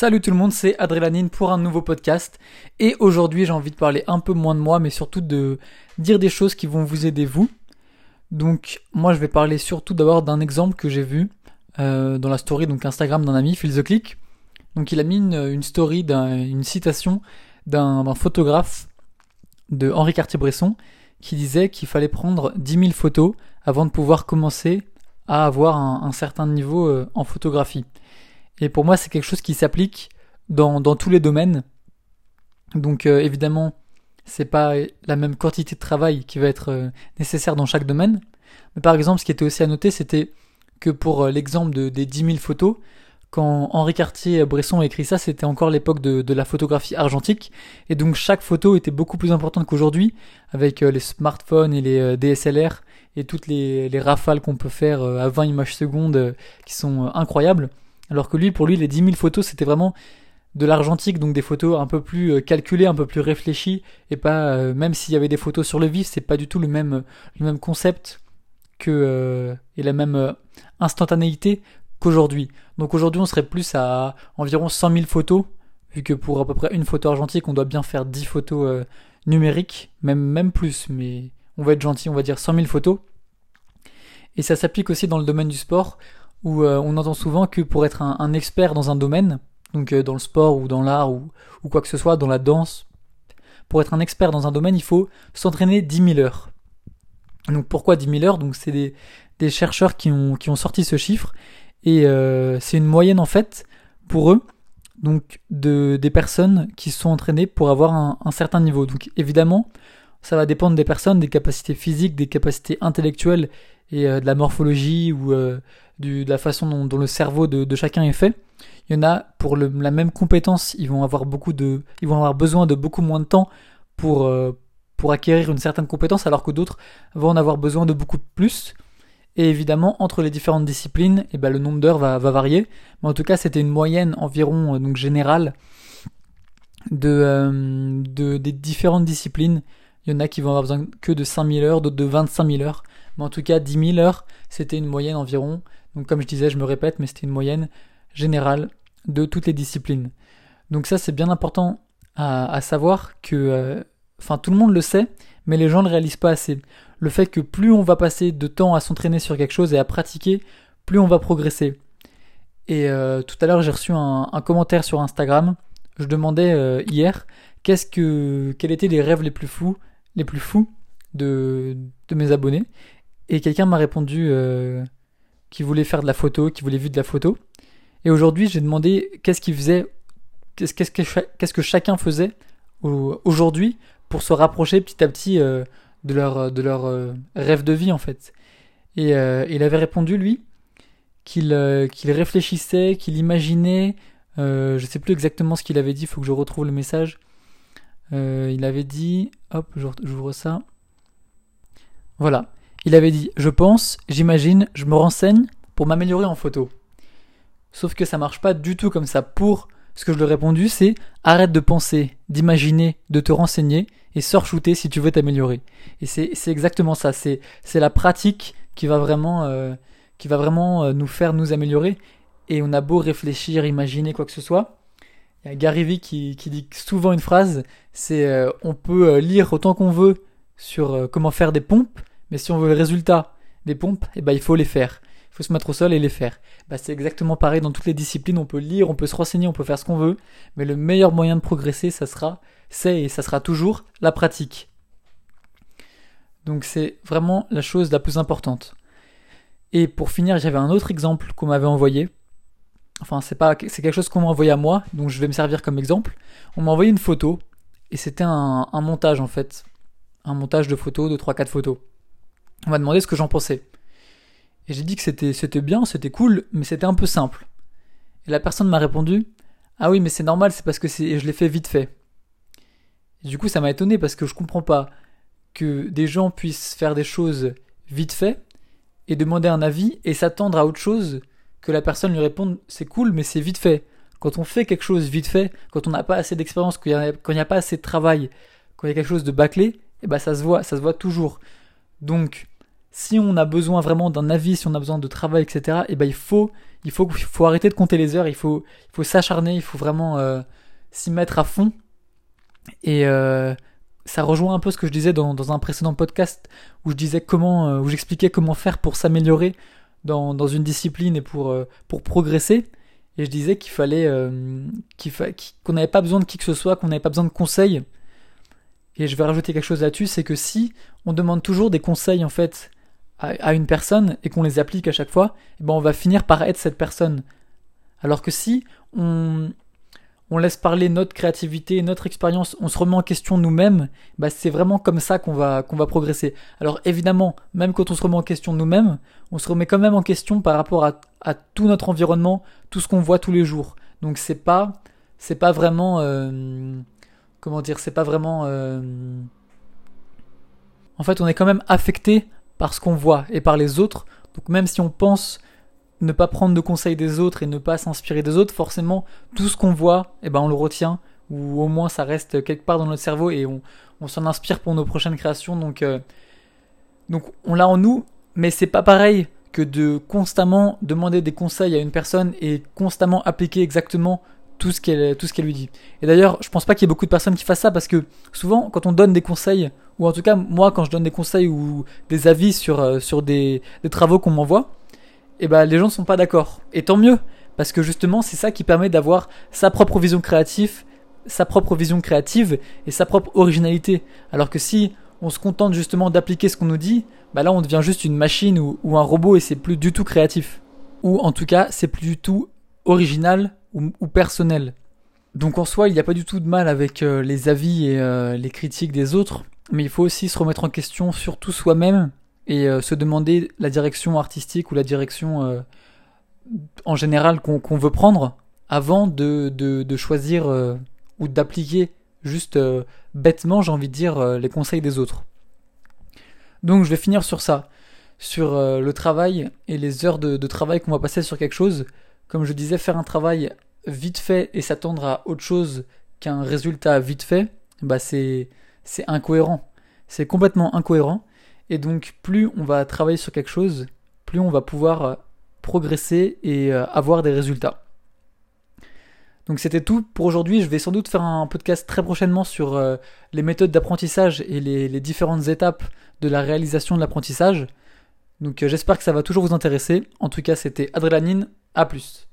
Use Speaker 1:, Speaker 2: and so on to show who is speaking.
Speaker 1: Salut tout le monde, c'est Adrélanine pour un nouveau podcast. Et aujourd'hui, j'ai envie de parler un peu moins de moi, mais surtout de dire des choses qui vont vous aider vous. Donc, moi, je vais parler surtout d'abord d'un exemple que j'ai vu euh, dans la story, donc Instagram d'un ami, Phil the Click. Donc, il a mis une, story, une citation d'un photographe de Henri Cartier-Bresson qui disait qu'il fallait prendre 10 000 photos avant de pouvoir commencer à avoir un, certain niveau euh, en photographie. Et pour moi, c'est quelque chose qui s'applique dans, dans, tous les domaines. Donc euh, évidemment, c'est pas la même quantité de travail qui va être euh, nécessaire dans chaque domaine. Mais par exemple, ce qui était aussi à noter, c'était que pour euh, l'exemple de, des 10 000 photos, quand Henri Cartier-Bresson a écrit ça, c'était encore l'époque de, de, la photographie argentique, et donc chaque photo était beaucoup plus importante qu'aujourd'hui, avec les smartphones et les DSLR, et toutes les, les rafales qu'on peut faire à 20 images secondes, qui sont incroyables. Alors que lui, pour lui, les 10 000 photos, c'était vraiment de l'argentique, donc des photos un peu plus euh, calculées, un peu plus réfléchies, et pas, euh, même s'il y avait des photos sur le vif, c'est pas du tout le même, le même concept que, euh, et la même instantanéité qu'aujourd'hui. Donc aujourd'hui, on serait plus à environ 100 000 photos, vu que pour à peu près une photo argentique, on doit bien faire 10 photos numériques, même, même plus, mais on va être gentil, on va dire 100 000 photos. Et ça s'applique aussi dans le domaine du sport où euh, on entend souvent que pour être un, expert dans un domaine, donc euh, dans le sport ou dans l'art ou, quoi que ce soit, dans la danse, pour être un expert dans un domaine, il faut s'entraîner 10 000 heures. Donc pourquoi 10 000 heures? Donc c'est des, chercheurs qui ont, sorti ce chiffre et euh, c'est une moyenne en fait pour eux donc de des personnes qui sont entraînées pour avoir un, certain niveau. Donc évidemment, ça va dépendre des personnes, des capacités physiques, des capacités intellectuelles et de la morphologie ou de la façon dont, le cerveau de, chacun est fait. Il y en a pour la même compétence, ils vont avoir beaucoup de, ils vont avoir besoin de beaucoup moins de temps pour euh, pour acquérir une certaine compétence, alors que d'autres vont en avoir besoin de beaucoup plus. Et évidemment, entre les différentes disciplines, eh ben, le nombre d'heures va, varier. Mais en tout cas, c'était une moyenne environ euh, donc générale euh, de, des différentes disciplines. Il y en a qui vont avoir besoin que de 5000 heures, d'autres de 25 000 heures. Mais en tout cas, 10 000 heures, c'était une moyenne environ. Donc comme je disais, je me répète, mais c'était une moyenne générale de toutes les disciplines. Donc ça, c'est bien important à, savoir que, euh, enfin tout le monde le sait, mais les gens ne réalisent pas assez. Le fait que plus on va passer de temps à s'entraîner sur quelque chose et à pratiquer, plus on va progresser. Et euh, tout à l'heure, j'ai reçu un, commentaire sur Instagram. Je demandais euh, hier qu'est-ce que, quels étaient les rêves les plus fous, les plus fous de mes abonnés? Et quelqu'un m'a répondu qui voulait faire de la photo, qui voulait vivre de la photo. Et aujourd'hui, j'ai demandé qu'est-ce qu'il faisait, qu'est-ce que, chacun faisait aujourd'hui pour se rapprocher petit à petit euh, de leur, euh, rêve de vie en fait. Et euh, il avait répondu lui qu'il qu'il réfléchissait, qu'il imaginait, je sais plus exactement ce qu'il avait dit, il faut que je retrouve le message. il avait dit, hop, j'ouvre ça. Voilà, il avait dit Je pense, j'imagine, je me renseigne pour m'améliorer en photo. Sauf que ça marche pas du tout comme ça. Pour ce que je lui ai répondu, c'est arrête de penser, d'imaginer, de te renseigner et sors shooter si tu veux t'améliorer. Et c'est exactement ça. C'est la pratique qui va vraiment, euh, qui va vraiment euh, nous faire nous améliorer. Et on a beau réfléchir, imaginer quoi que ce soit. Il y a Gary Vee qui, dit souvent une phrase c'est euh, on peut lire autant qu'on veut sur comment faire des pompes, mais si on veut le résultat des pompes, eh ben, il faut les faire. Il faut se mettre au sol et les faire. Bah, c'est exactement pareil dans toutes les disciplines. On peut lire, on peut se renseigner, on peut faire ce qu'on veut. Mais le meilleur moyen de progresser, ça sera, c'est et ça sera toujours la pratique. Donc c'est vraiment la chose la plus importante. Et pour finir, j'avais un autre exemple qu'on m'avait envoyé. Enfin, c'est pas, c'est quelque chose qu'on m'a envoyé à moi, donc je vais me servir comme exemple. On m'a envoyé une photo, et c'était un, un montage en fait. Un montage de photos, de 3-4 photos on m'a demandé ce que j'en pensais. Et j'ai dit que c'était, c'était bien, c'était cool, mais c'était un peu simple. Et la personne m'a répondu Ah oui, mais c'est normal, c'est parce que c'est, je l'ai fait vite fait. Et du coup, ça m'a étonné parce que je comprends pas que des gens puissent faire des choses vite fait et demander un avis et s'attendre à autre chose que la personne lui réponde c'est cool, mais c'est vite fait. Quand on fait quelque chose vite fait, quand on n'a pas assez d'expérience, quand il n'y a, pas assez de travail, quand il y a quelque chose de bâclé, eh ben ça se voit, ça se voit toujours. Donc, si on a besoin vraiment d'un avis, si on a besoin de travail, etc., eh ben il faut, il faut, faut arrêter de compter les heures, il faut, il faut s'acharner, il faut vraiment euh, s'y mettre à fond. Et euh, ça rejoint un peu ce que je disais dans, dans, un précédent podcast où je disais comment, euh, où j'expliquais comment faire pour s'améliorer dans, dans, une discipline et pour, pour progresser. Et je disais qu'il fallait, qu'on n'avait pas besoin de qui que ce soit, qu'on n'avait pas besoin de conseils. Et je vais rajouter quelque chose là-dessus, c'est que si on demande toujours des conseils en fait à, une personne et qu'on les applique à chaque fois, eh ben on va finir par être cette personne. Alors que si on, laisse parler notre créativité, notre expérience, on se remet en question nous-mêmes, bah c'est vraiment comme ça qu'on va, qu'on va progresser. Alors évidemment, même quand on se remet en question nous-mêmes, on se remet quand même en question par rapport à, à tout notre environnement, tout ce qu'on voit tous les jours. Donc c'est pas, c'est pas vraiment, euh, comment dire, c'est pas vraiment, euh, en fait on est quand même affecté par ce qu'on voit et par les autres. Donc même si on pense ne pas prendre de conseils des autres et ne pas s'inspirer des autres, forcément tout ce qu'on voit, eh ben on le retient ou au moins ça reste quelque part dans notre cerveau et on, s'en inspire pour nos prochaines créations. Donc euh, donc on l'a en nous, mais c'est pas pareil que de constamment demander des conseils à une personne et constamment appliquer exactement tout ce qu'elle tout ce qu'elle lui dit. Et d'ailleurs, je pense pas qu'il y ait beaucoup de personnes qui fassent ça parce que souvent quand on donne des conseils ou en tout cas moi quand je donne des conseils ou des avis sur euh, sur des, travaux qu'on m'envoie, eh ben les gens ne sont pas d'accord. Et tant mieux parce que justement, c'est ça qui permet d'avoir sa propre vision créative, sa propre vision créative et sa propre originalité. Alors que si on se contente justement d'appliquer ce qu'on nous dit, bah là on devient juste une machine ou, ou un robot et c'est plus du tout créatif. Ou en tout cas, c'est plus du tout original ou, personnel. Donc en soi, il n'y a pas du tout de mal avec euh, les avis et euh, les critiques des autres, mais il faut aussi se remettre en question surtout soi-même et euh, se demander la direction artistique ou la direction en général qu'on veut prendre avant de, de choisir ou d'appliquer juste bêtement, j'ai envie de dire, les conseils des autres. Donc je vais finir sur ça, sur le travail et les heures de, de travail qu'on va passer sur quelque chose comme je disais, faire un travail vite fait et s'attendre à autre chose qu'un résultat vite fait, bah c'est c'est incohérent. C'est complètement incohérent. Et donc plus on va travailler sur quelque chose, plus on va pouvoir euh, progresser et euh, avoir des résultats. Donc c'était tout pour aujourd'hui. Je vais sans doute faire un podcast très prochainement sur euh, les méthodes d'apprentissage et les, différentes étapes de la réalisation de l'apprentissage. Donc j'espère que ça va toujours vous intéresser. En tout cas, c'était Adrénaline. A plus.